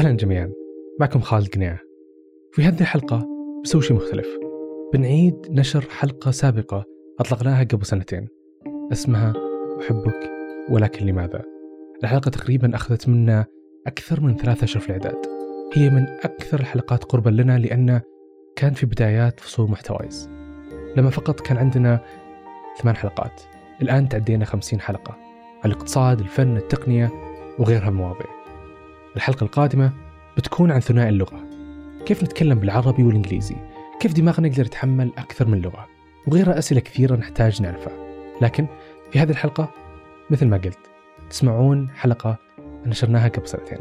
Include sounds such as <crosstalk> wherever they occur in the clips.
أهلا جميعا. معكم خالد قنيعة. في هذه الحلقة بسوي شيء مختلف. بنعيد نشر حلقة سابقة أطلقناها قبل سنتين. اسمها أحبك ولكن لماذا؟ الحلقة تقريبا أخذت منا أكثر من ثلاثة أشهر في الإعداد. هي من أكثر الحلقات قربا لنا لأن كان في بدايات فصول محتوايز لما فقط كان عندنا ثمان حلقات. الآن تعدينا خمسين حلقة. الإقتصاد الفن التقنية وغيرها من المواضيع. الحلقة القادمة بتكون عن ثنائي اللغة. كيف نتكلم بالعربي والإنجليزي؟ كيف دماغنا يقدر يتحمل أكثر من لغة؟ وغيرها أسئلة كثيرة نحتاج نعرفها. لكن في هذه الحلقة مثل ما قلت تسمعون حلقة نشرناها قبل سنتين.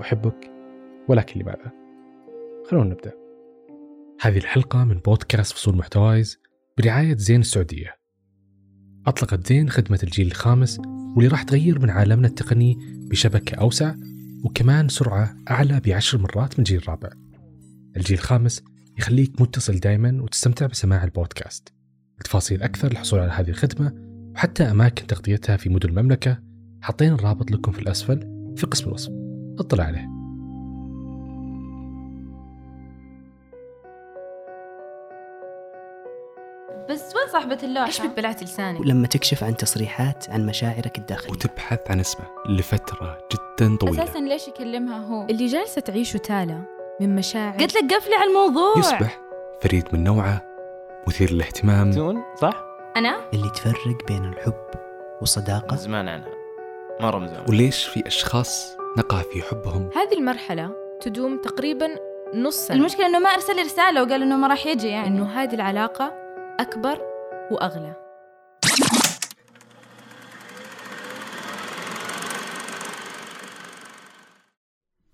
أحبك ولكن لماذا؟ خلونا نبدأ. هذه الحلقة من بودكاست فصول محتوايز برعاية زين السعودية. أطلقت زين خدمة الجيل الخامس واللي راح تغير من عالمنا التقني بشبكة أوسع وكمان سرعة أعلى بعشر مرات من الجيل الرابع الجيل الخامس يخليك متصل دائما وتستمتع بسماع البودكاست. لتفاصيل أكثر للحصول على هذه الخدمة وحتى أماكن تغطيتها في مدن المملكة. حطينا الرابط لكم في الأسفل في قسم الوصف. اطلع عليه. بس وين صاحبة اللوحة؟ إيش بك بلعت لسانك؟ ولما تكشف عن تصريحات عن مشاعرك الداخلية. وتبحث عن اسمه لفترة جدا طويلة. أساسا ليش يكلمها هو؟ اللي جالسة تعيشه تالا من مشاعر. قلت لك قفلي على الموضوع. يصبح فريد من نوعه مثير للاهتمام. تون صح؟ أنا؟ اللي تفرق بين الحب والصداقة زمان عنها مرة من زمان. وليش في أشخاص نقع في حبهم؟ هذه المرحلة تدوم تقريبا نص سنة. المشكلة إنه ما أرسل لي رسالة وقال إنه ما راح يجي يعني. إنه هذه العلاقة أكبر وأغلى.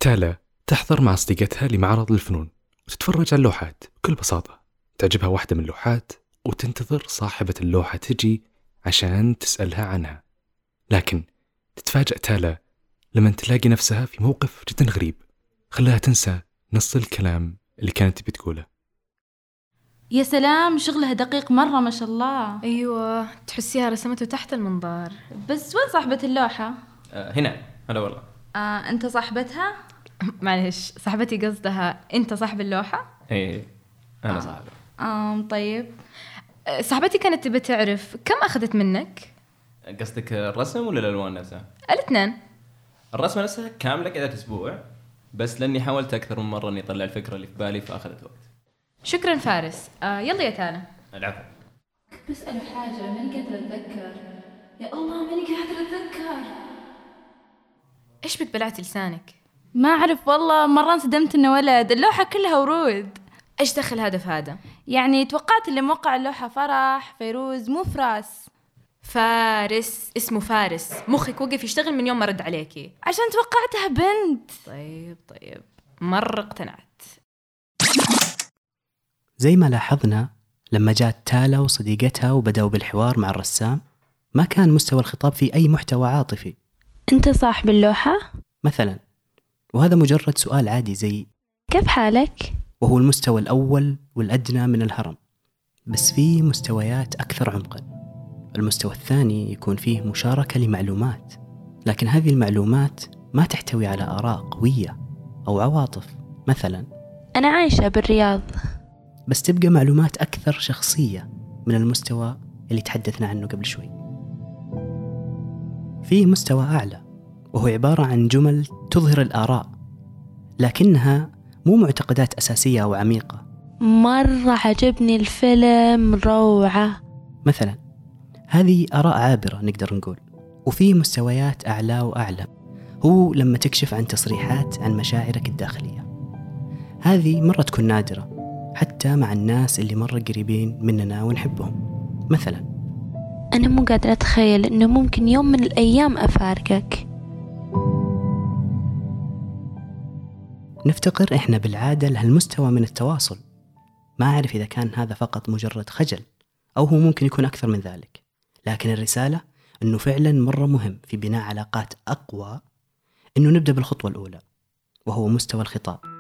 تالا تحضر مع صديقتها لمعرض الفنون وتتفرج على اللوحات بكل بساطة. تعجبها واحدة من اللوحات وتنتظر صاحبة اللوحة تجي عشان تسألها عنها. لكن تتفاجأ تالا لما تلاقي نفسها في موقف جدا غريب. خلاها تنسى نص الكلام اللي كانت تبي تقوله يا سلام شغلها دقيق مرة ما شاء الله أيوة تحسيها رسمته تحت المنظار بس وين صاحبة اللوحة؟ آه هنا هلا والله آه أنت صاحبتها؟ <laughs> معلش صاحبتي قصدها أنت صاحب اللوحة؟ إيه أنا صاحبي آه طيب أه، صاحبتي كانت تبي تعرف كم أخذت منك؟ قصدك الرسم ولا الألوان نفسها؟ الاثنين الرسمة نفسها كاملة قعدت أسبوع بس لأني حاولت أكثر من مرة إني أطلع الفكرة اللي في بالي فأخذت وقت شكرا فارس. آه يلا يا تالا العفو. بسأله حاجة ماني قادرة أتذكر. يا الله ماني قادرة أتذكر. إيش بك بلعت لسانك؟ ما أعرف والله مرة انصدمت إنه ولد اللوحة كلها ورود. إيش دخل هدف هذا؟ يعني توقعت اللي موقع اللوحة فرح فيروز مو فراس. فارس اسمه فارس. مخك وقف يشتغل من يوم ما رد عليكي. عشان توقعتها بنت. طيب طيب. مرة اقتنعت. زي ما لاحظنا لما جات تالا وصديقتها وبدأوا بالحوار مع الرسام ما كان مستوى الخطاب فيه أي محتوى عاطفي أنت صاحب اللوحة؟ مثلا وهذا مجرد سؤال عادي زي كيف حالك؟ وهو المستوى الأول والأدنى من الهرم بس في مستويات أكثر عمقا المستوى الثاني يكون فيه مشاركة لمعلومات لكن هذه المعلومات ما تحتوي على آراء قوية أو عواطف مثلا أنا عايشة بالرياض بس تبقى معلومات أكثر شخصية من المستوى اللي تحدثنا عنه قبل شوي. فيه مستوى أعلى وهو عبارة عن جمل تظهر الآراء لكنها مو معتقدات أساسية أو عميقة. مرة عجبني الفيلم روعة. مثلا هذه آراء عابرة نقدر نقول وفي مستويات أعلى وأعلى. هو لما تكشف عن تصريحات عن مشاعرك الداخلية. هذه مرة تكون نادرة حتى مع الناس اللي مرة قريبين مننا ونحبهم. مثلا. أنا مو قادرة أتخيل إنه ممكن يوم من الأيام أفارقك. نفتقر إحنا بالعادة لهالمستوى من التواصل. ما أعرف إذا كان هذا فقط مجرد خجل أو هو ممكن يكون أكثر من ذلك. لكن الرسالة أنه فعلا مرة مهم في بناء علاقات أقوى أنه نبدأ بالخطوة الأولى وهو مستوى الخطاب.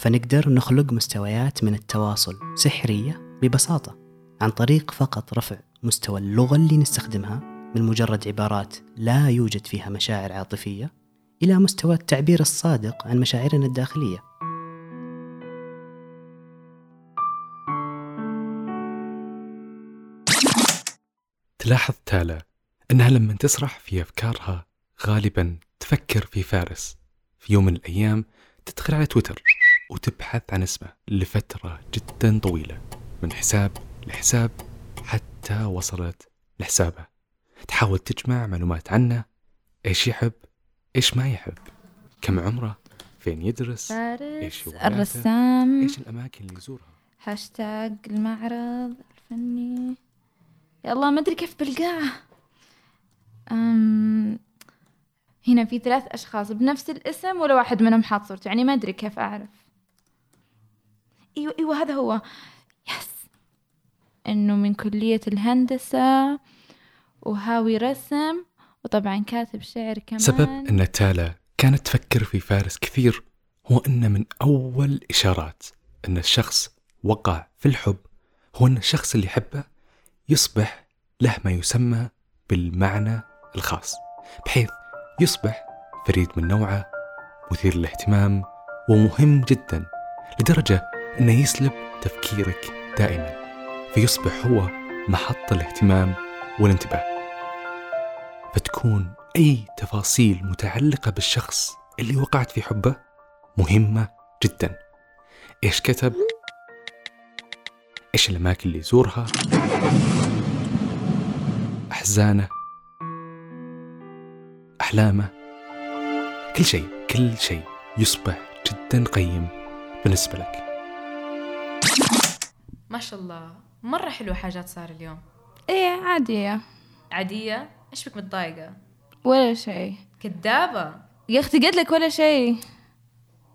فنقدر نخلق مستويات من التواصل سحرية ببساطة عن طريق فقط رفع مستوى اللغة اللي نستخدمها من مجرد عبارات لا يوجد فيها مشاعر عاطفية إلى مستوى التعبير الصادق عن مشاعرنا الداخلية. تلاحظ تالا أنها لما تسرح في أفكارها غالبا تفكر في فارس في يوم من الأيام تدخل على تويتر. وتبحث عن اسمه لفترة جدا طويلة من حساب لحساب حتى وصلت لحسابه. تحاول تجمع معلومات عنه إيش يحب إيش ما يحب. كم عمره فين يدرس إيش؟ الرسام. إيش الأماكن اللي يزورها. هاشتاج المعرض الفني. يا الله ما أدري كيف بلقاه. أم... هنا في ثلاث أشخاص بنفس الاسم ولا واحد منهم حاط صورته؟ يعني ما أدري كيف أعرف. أيوة أيوة هذا هو. يس إنه من كلية الهندسة وهاوي رسم وطبعا كاتب شعر كمان. سبب إن تالا كانت تفكر في فارس كثير هو ان من أول إشارات إن الشخص وقع في الحب هو إن الشخص اللي يحبه يصبح له ما يسمى بالمعنى الخاص بحيث يصبح فريد من نوعه مثير للاهتمام ومهم جدا لدرجة إنه يسلب تفكيرك دائما فيصبح هو محط الاهتمام والانتباه. فتكون أي تفاصيل متعلقة بالشخص اللي وقعت في حبه مهمة جدا. إيش كتب؟ إيش الأماكن اللي يزورها؟ أحزانه؟ أحلامه؟ كل شيء كل شيء يصبح جدا قيم بالنسبة لك. شاء الله مرة حلوة حاجات صار اليوم. إيه عادية. عادية؟ إيش بك متضايقة؟ ولا شيء. كذابة يا أختي قلت لك ولا شيء.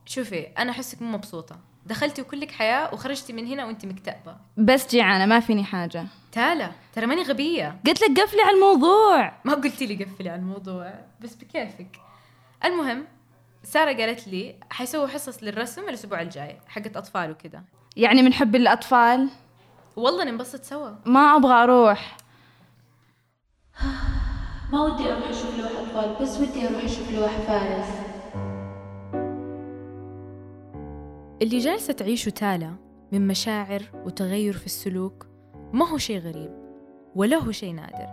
شوفي أنا أحسك مو مبسوطة. دخلتي وكلك حياة وخرجتي من هنا وانت مكتئبة. بس جيعانة ما فيني حاجة. تالا ترى ماني غبية. قلت لك قفلي على الموضوع. ما قلتي لي قفلي على الموضوع بس بكيفك. المهم سارة قالت لي حيسووا حصص للرسم الأسبوع الجاي حقت أطفال وكذا. يعني من حب الأطفال؟ والله ننبسط سوا. ما أبغى أروح. <sighs> ما ودي أروح أشوف لوح أطفال بس ودي أروح أشوف لوح فارس. اللي جالسة تعيشه تالا من مشاعر وتغير في السلوك ما هو شيء غريب ولا هو شيء نادر.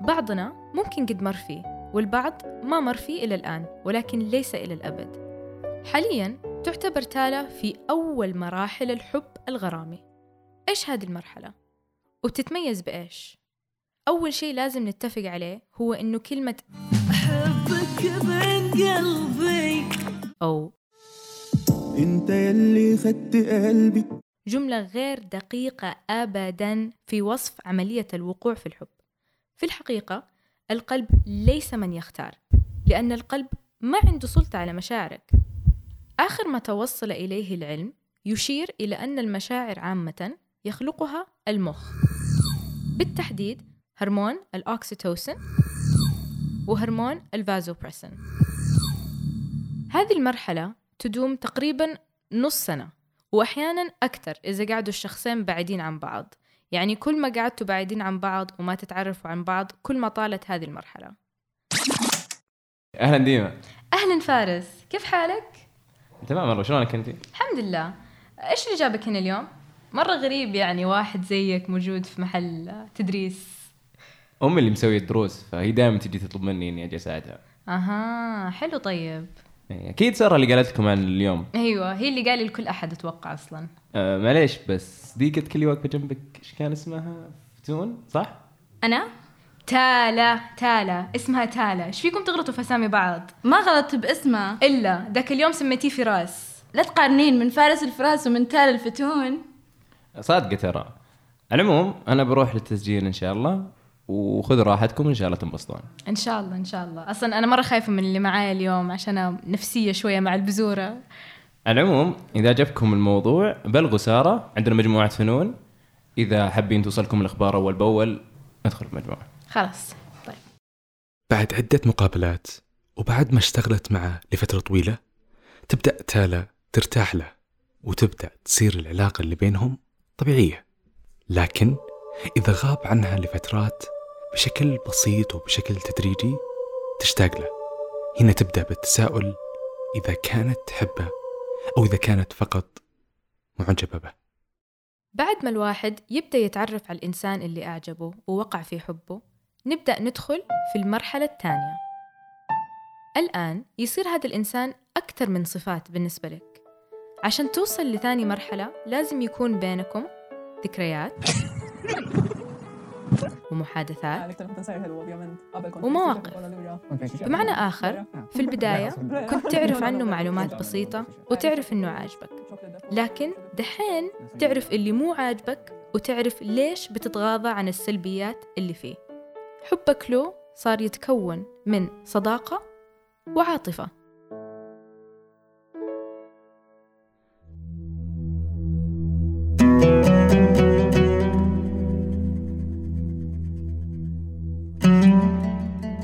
بعضنا ممكن قد مر فيه والبعض ما مر فيه إلى الآن ولكن ليس إلى الأبد. حاليا تعتبر تالا في أول مراحل الحب الغرامي إيش هذه المرحلة؟ وبتتميز بإيش؟ أول شيء لازم نتفق عليه هو إنه كلمة أحبك بين قلبي أو أنت يلي خدت قلبي جملة غير دقيقة أبدا في وصف عملية الوقوع في الحب. في الحقيقة القلب ليس من يختار، لأن القلب ما عنده سلطة على مشاعرك. آخر ما توصل إليه العلم يشير إلى أن المشاعر عامة يخلقها المخ. بالتحديد هرمون الأوكسيتوسين وهرمون الفازوبريسين. هذه المرحلة تدوم تقريبا نص سنة وأحيانا أكثر إذا قعدوا الشخصين بعيدين عن بعض يعني كل ما قعدتوا بعيدين عن بعض وما تتعرفوا عن بعض كل ما طالت هذه المرحلة أهلا ديما أهلا فارس كيف حالك؟ تمام والله شلونك أنت؟ الحمد لله إيش اللي جابك هنا اليوم؟ مرة غريب يعني واحد زيك موجود في محل تدريس امي اللي مسوية الدروس فهي دائما تجي تطلب مني إني أجي أساعدها أها حلو طيب إيه، أكيد سارة اللي قالت لكم عن اليوم أيوة هي اللي قال لكل أحد أتوقع أصلا آه معليش بس دي قلت لي واقفه جنبك إيش كان اسمها؟ فتون صح؟ أنا تالا تالا. اسمها تالا. إيش فيكم تغلطوا في أسامي بعض؟ ما غلطت باسمه إلا. ذاك اليوم سميتيه فراس. لا تقارنين من فارس الفراس ومن تال الفتون. صادقة ترى. على العموم أنا بروح للتسجيل إن شاء الله وخذوا راحتكم إن شاء الله تنبسطون. إن شاء الله إن شاء الله. أصلا أنا مرة خايفة من اللي معايا اليوم عشان أنا نفسية شوية مع البزورة. على العموم إذا عجبكم الموضوع بلغوا سارة عندنا مجموعة فنون. إذا حابين توصلكم الأخبار أول بأول ادخلوا المجموعة. خلاص. طيب. بعد عدة مقابلات وبعد ما اشتغلت معه لفترة طويلة تبدأ تالا ترتاح له وتبدأ تصير العلاقة اللي بينهم طبيعية. لكن إذا غاب عنها لفترات بشكل بسيط وبشكل تدريجي تشتاق له. هنا تبدأ بالتساؤل إذا كانت تحبه أو إذا كانت فقط معجبة به. بعد ما الواحد يبدأ يتعرف على الإنسان اللي أعجبه ووقع في حبه نبدأ ندخل في المرحلة الثانية. الآن يصير هذا الإنسان أكثر من صفات بالنسبة لك. عشان توصل لثاني مرحلة لازم يكون بينكم ذكريات ومحادثات ومواقف. بمعنى آخر في البداية كنت تعرف عنه معلومات بسيطة وتعرف إنه عاجبك. لكن دحين تعرف اللي مو عاجبك وتعرف ليش بتتغاضى عن السلبيات اللي فيه. حبك له صار يتكون من صداقة وعاطفة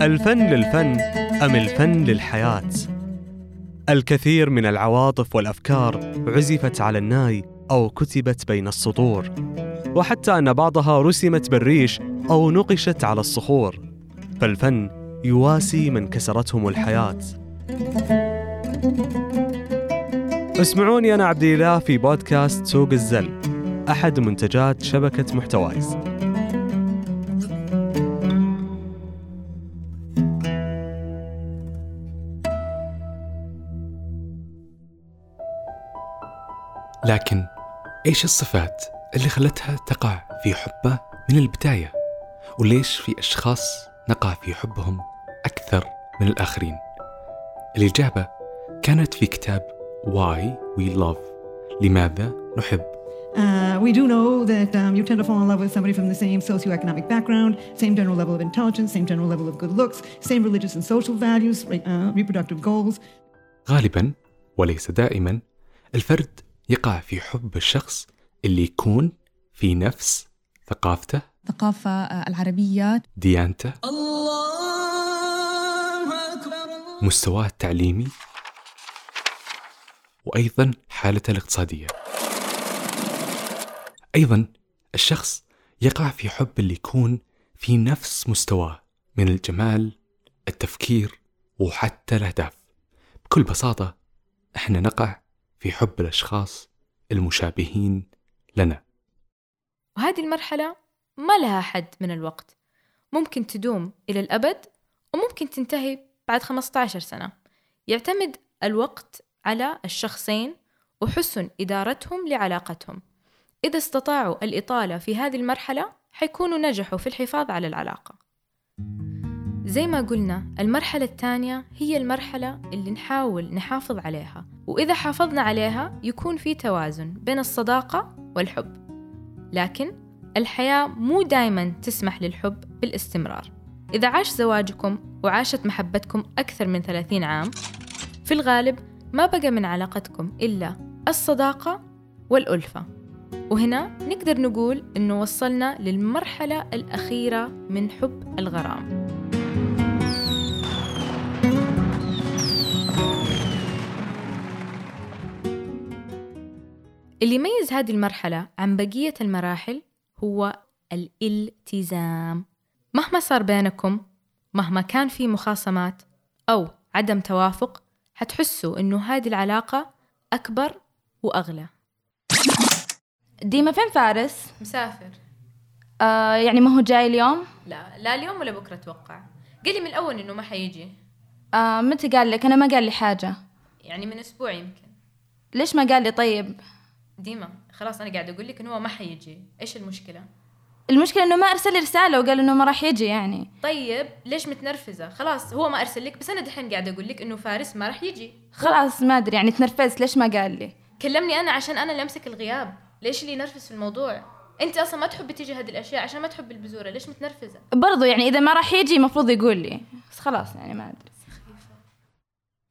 الفن للفن أم الفن للحياة؟ الكثير من العواطف والأفكار عزفت على الناي أو كتبت بين السطور وحتى أن بعضها رسمت بالريش أو نقشت على الصخور. فالفن يواسي من كسرتهم الحياة. اسمعوني أنا عبد الإله في بودكاست سوق الزل أحد منتجات شبكة محتوايز. لكن إيش الصفات؟ اللي خلتها تقع في حبه من البداية وليش في أشخاص نقع في حبهم أكثر من الآخرين الإجابة كانت في كتاب Why We Love لماذا نحب Uh, we do know that um, you tend to fall in love with somebody from the same socioeconomic background, same general level of intelligence, same general level of good looks, same religious and social values, uh, reproductive goals. غالبا وليس دائما الفرد يقع في حب الشخص اللي يكون في نفس ثقافته الثقافة آه، العربية. ديانته مستواه التعليمي وأيضا حالته الاقتصادية. أيضا الشخص يقع في حب اللي يكون في نفس مستواه من الجمال التفكير وحتى الأهداف. بكل بساطة إحنا نقع في حب الأشخاص المشابهين لنا. وهذه المرحلة ما لها حد من الوقت. ممكن تدوم إلى الأبد وممكن تنتهي بعد 15 سنة. يعتمد الوقت على الشخصين وحسن إدارتهم لعلاقتهم. إذا استطاعوا الإطالة في هذه المرحلة حيكونوا نجحوا في الحفاظ على العلاقة. زي ما قلنا المرحلة الثانية هي المرحلة اللي نحاول نحافظ عليها. وإذا حافظنا عليها يكون في توازن بين الصداقة والحب. لكن الحياة مو دايما تسمح للحب بالاستمرار. إذا عاش زواجكم وعاشت محبتكم أكثر من 30 عام في الغالب ما بقى من علاقتكم إلا الصداقة والألفة. وهنا نقدر نقول إنه وصلنا للمرحلة الأخيرة من حب الغرام. اللي يميز هذه المرحلة عن بقية المراحل هو الالتزام مهما صار بينكم مهما كان في مخاصمات أو عدم توافق حتحسوا إنه هذه العلاقة أكبر وأغلى ديما فين فارس؟ مسافر آه يعني ما هو جاي اليوم؟ لا لا اليوم ولا بكرة أتوقع قال لي من الأول إنه ما حيجي آه متى قال لك؟ أنا ما قال لي حاجة يعني من أسبوع يمكن ليش ما قال لي طيب؟ ديما خلاص أنا قاعدة أقول لك إنه هو ما حيجي إيش المشكلة؟ المشكلة إنه ما أرسل لي رسالة وقال إنه ما راح يجي يعني طيب ليش متنرفزة؟ خلاص هو ما أرسل لك بس أنا دحين قاعدة أقول لك إنه فارس ما راح يجي خلاص ما أدري يعني تنرفزت ليش ما قال لي؟ كلمني أنا عشان أنا اللي أمسك الغياب ليش اللي ينرفز في الموضوع؟ أنت أصلا ما تحبي تيجي هذه الأشياء عشان ما تحب البذورة ليش متنرفزة؟ برضو يعني إذا ما راح يجي المفروض يقول لي بس خلاص يعني ما أدري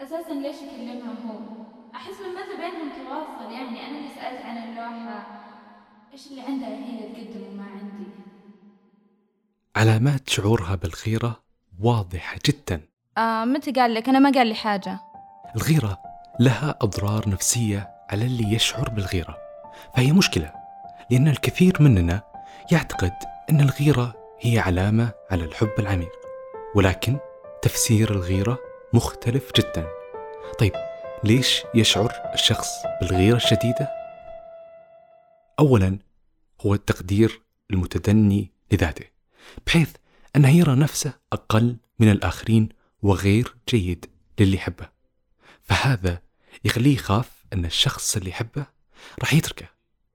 أساسا ليش يكلمها هو؟ أحس من متى بينهم تواصل يعني؟ أنا اللي سألت عن اللوحة إيش اللي عندها هي تقدم وما عندي؟ علامات شعورها بالغيرة واضحة جدا. آه متى قال لك؟ أنا ما قال لي حاجة. الغيرة لها أضرار نفسية على اللي يشعر بالغيرة. فهي مشكلة لأن الكثير مننا يعتقد أن الغيرة هي علامة على الحب العميق. ولكن تفسير الغيرة مختلف جدا. طيب ليش يشعر الشخص بالغيرة الشديدة؟ أولا هو التقدير المتدني لذاته بحيث أنه يرى نفسه أقل من الآخرين وغير جيد للي يحبه. فهذا يخليه يخاف أن الشخص اللي يحبه راح يتركه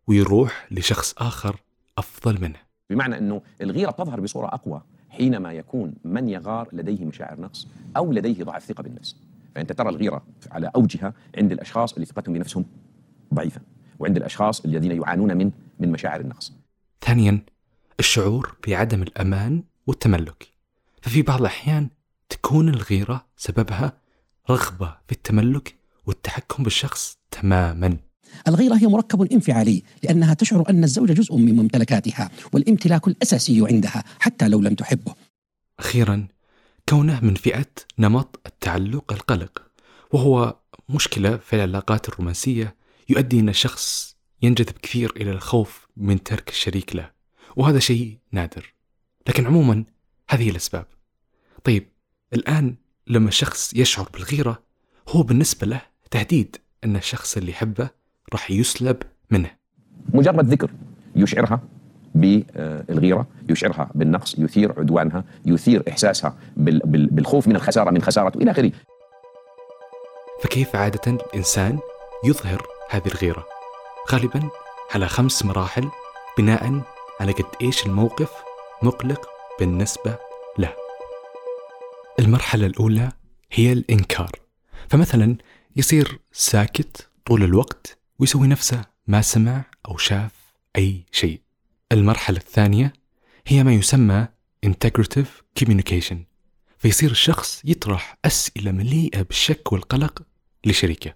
ويروح لشخص آخر أفضل منه. بمعنى أنه الغيرة تظهر بصورة أقوى حينما يكون من يغار لديه مشاعر نقص أو لديه ضعف ثقة بالنفس. فأنت ترى الغيرة على أوجها عند الأشخاص اللي ثقتهم بنفسهم ضعيفة وعند الأشخاص الذين يعانون من من مشاعر النقص. ثانيا الشعور بعدم الأمان والتملك. ففي بعض الأحيان تكون الغيرة سببها رغبة في التملك والتحكم بالشخص تماما. الغيرة هي مركب انفعالي لأنها تشعر أن الزوج جزء من ممتلكاتها والامتلاك الأساسي عندها حتى لو لم تحبه. أخيرا كونه من فئة نمط التعلق القلق وهو مشكلة في العلاقات الرومانسية يؤدي أن الشخص ينجذب كثير إلى الخوف من ترك الشريك له وهذا شيء نادر. لكن عموما هذه الأسباب. طيب الآن لما الشخص يشعر بالغيرة هو بالنسبة له تهديد أن الشخص اللي يحبه راح يسلب منه. مجرد ذكر يشعرها. بالغيرة يشعرها بالنقص يثير عدوانها يثير إحساسها بال- بال- بالخوف من الخسارة من خسارته إلى آخره. فكيف عادة الإنسان يظهر هذه الغيرة؟ غالبا على خمس مراحل بناء على قد إيش الموقف مقلق بالنسبة له. المرحلة الأولى هي الإنكار. فمثلا يصير ساكت طول الوقت ويسوي نفسه ما سمع أو شاف أي شيء. المرحلة الثانية هي ما يسمى integrative communication فيصير الشخص يطرح أسئلة مليئة بالشك والقلق لشريكه.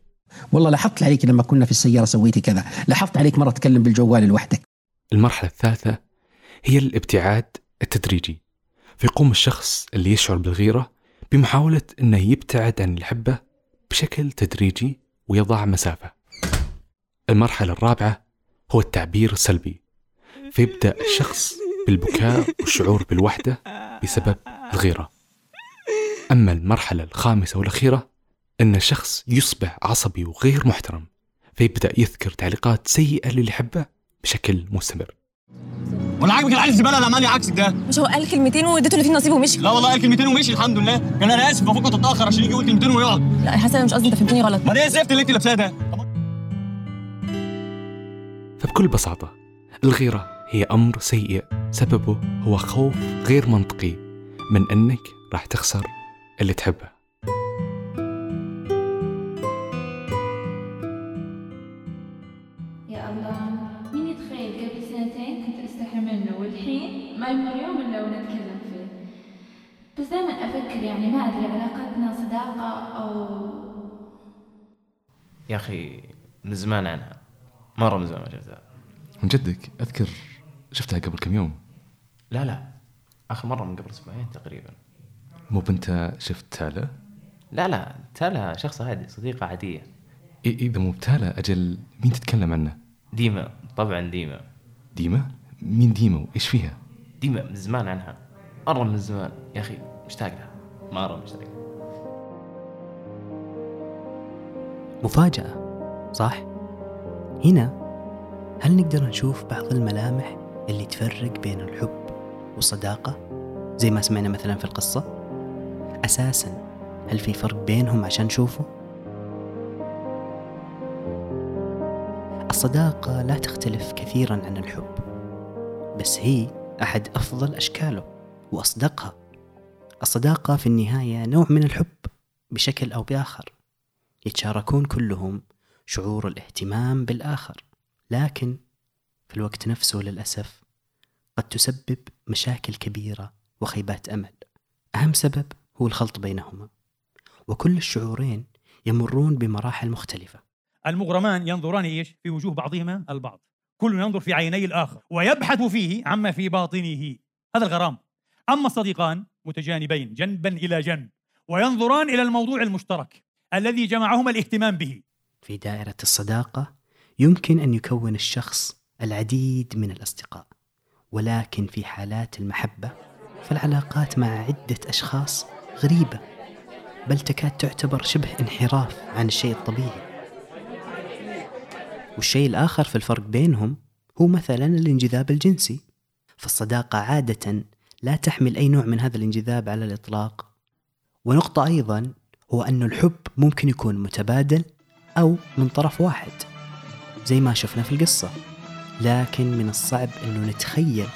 والله لاحظت عليك لما كنا في السيارة سويتي كذا لاحظت عليك مرة تكلم بالجوال لوحدك. المرحلة الثالثة هي الابتعاد التدريجي فيقوم الشخص اللي يشعر بالغيرة بمحاولة أنه يبتعد عن الحبة بشكل تدريجي ويضع مسافة. المرحلة الرابعة هو التعبير السلبي. فيبدأ الشخص بالبكاء والشعور بالوحدة بسبب الغيرة. أما المرحلة الخامسة والأخيرة أن الشخص يصبح عصبي وغير محترم فيبدأ يذكر تعليقات سيئة للي يحبه بشكل مستمر. ولا عاجبك العيال الزبالة اللي عمال يعكسك ده؟ مش هو قال كلمتين واديته اللي فيه نصيب ومشي؟ لا والله قال كلمتين ومشي الحمد لله. كان أنا آسف المفروض كنت اتاخر عشان يجي يقول كلمتين ويقعد. لا يا حسن مش قصدي أنت فهمتني غلط. ما إيه الزفت اللي أنت لابساه ده. فبكل بساطة الغيرة هي أمر سيء. سببه هو خوف غير منطقي من أنك راح تخسر اللي تحبه. يا الله مين يتخيل قبل سنتين كنت استحي منه؟ والحين ما يمر يوم إلا ونتكلم فيه. بس دائما أفكر يعني ما أدري علاقتنا صداقة أو يا أخي من زمان عنها مرة من زمان ما شفتها. من جدك أذكر. شفتها قبل كم يوم؟ لا لا. آخر مرة من قبل أسبوعين تقريبا. مو بنت شفت تالا لا لا. تالا شخص عادي صديقة عادية. إي- إذا مو بتالا أجل مين تتكلم عنه؟ ديما طبعا ديما. ديما؟ مين ديما؟ وإيش فيها؟ ديما من زمان عنها. مرة من زمان. يا أخي مشتاق لها. مرة مشتاق لها. مفاجأة صح؟ هنا هل نقدر نشوف بعض الملامح؟ اللي تفرق بين الحب والصداقة زي ما سمعنا مثلا في القصة؟ أساسا هل في فرق بينهم عشان نشوفه؟ الصداقة لا تختلف كثيرا عن الحب بس هي أحد أفضل أشكاله وأصدقها الصداقة في النهاية نوع من الحب بشكل أو بآخر يتشاركون كلهم شعور الاهتمام بالآخر لكن في الوقت نفسه للأسف قد تسبب مشاكل كبيرة وخيبات أمل أهم سبب هو الخلط بينهما وكل الشعورين يمرون بمراحل مختلفة المغرمان ينظران إيش؟ في وجوه بعضهما البعض. كل ينظر في عيني الآخر ويبحث فيه عما في باطنه. هذا الغرام. أما الصديقان متجانبين جنبا إلى جنب وينظران إلى الموضوع المشترك الذي جمعهما الاهتمام به. في دائرة الصداقة يمكن أن يكون الشخص العديد من الأصدقاء ولكن في حالات المحبة فالعلاقات مع عدة أشخاص غريبة بل تكاد تعتبر شبه انحراف عن الشيء الطبيعي. والشيء الآخر في الفرق بينهم هو مثلا الانجذاب الجنسي. فالصداقة عادة لا تحمل أي نوع من هذا الانجذاب على الإطلاق. ونقطة أيضا هو أن الحب ممكن يكون متبادل أو من طرف واحد زي ما شفنا في القصة. لكن من الصعب أنه نتخيل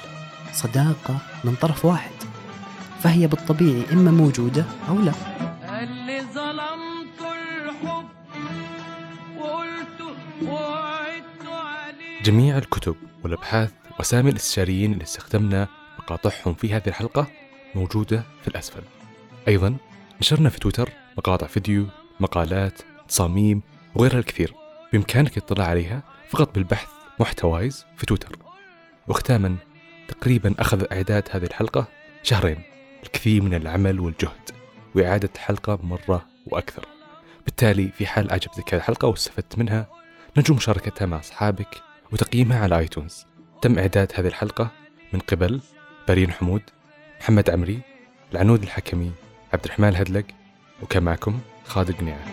صداقة من طرف واحد فهي بالطبيعي إما موجودة أو لا. اللي ظلمت الحب وقلت وعدت عليه. جميع الكتب والأبحاث واسامي الاستشاريين اللي استخدمنا مقاطعهم في هذه الحلقة موجودة في الأسفل. أيضا نشرنا في تويتر مقاطع فيديو، مقالات، تصاميم وغيرها الكثير. بإمكانك الاطلاع عليها فقط بالبحث محتوايز في تويتر. وختاما تقريبا أخذ إعداد هذه الحلقة شهرين الكثير من العمل والجهد وإعادة حلقه مرة وأكثر. بالتالي في حال اعجبتك هذه الحلقة واستفدت منها نرجو مشاركتها مع أصحابك وتقييمها على آيتونز. تم إعداد هذه الحلقة من قبل برين حمود، محمد عمري، العنود الحكمي، عبد الرحمن الهدلق، وكان معكم خالد قنيعه.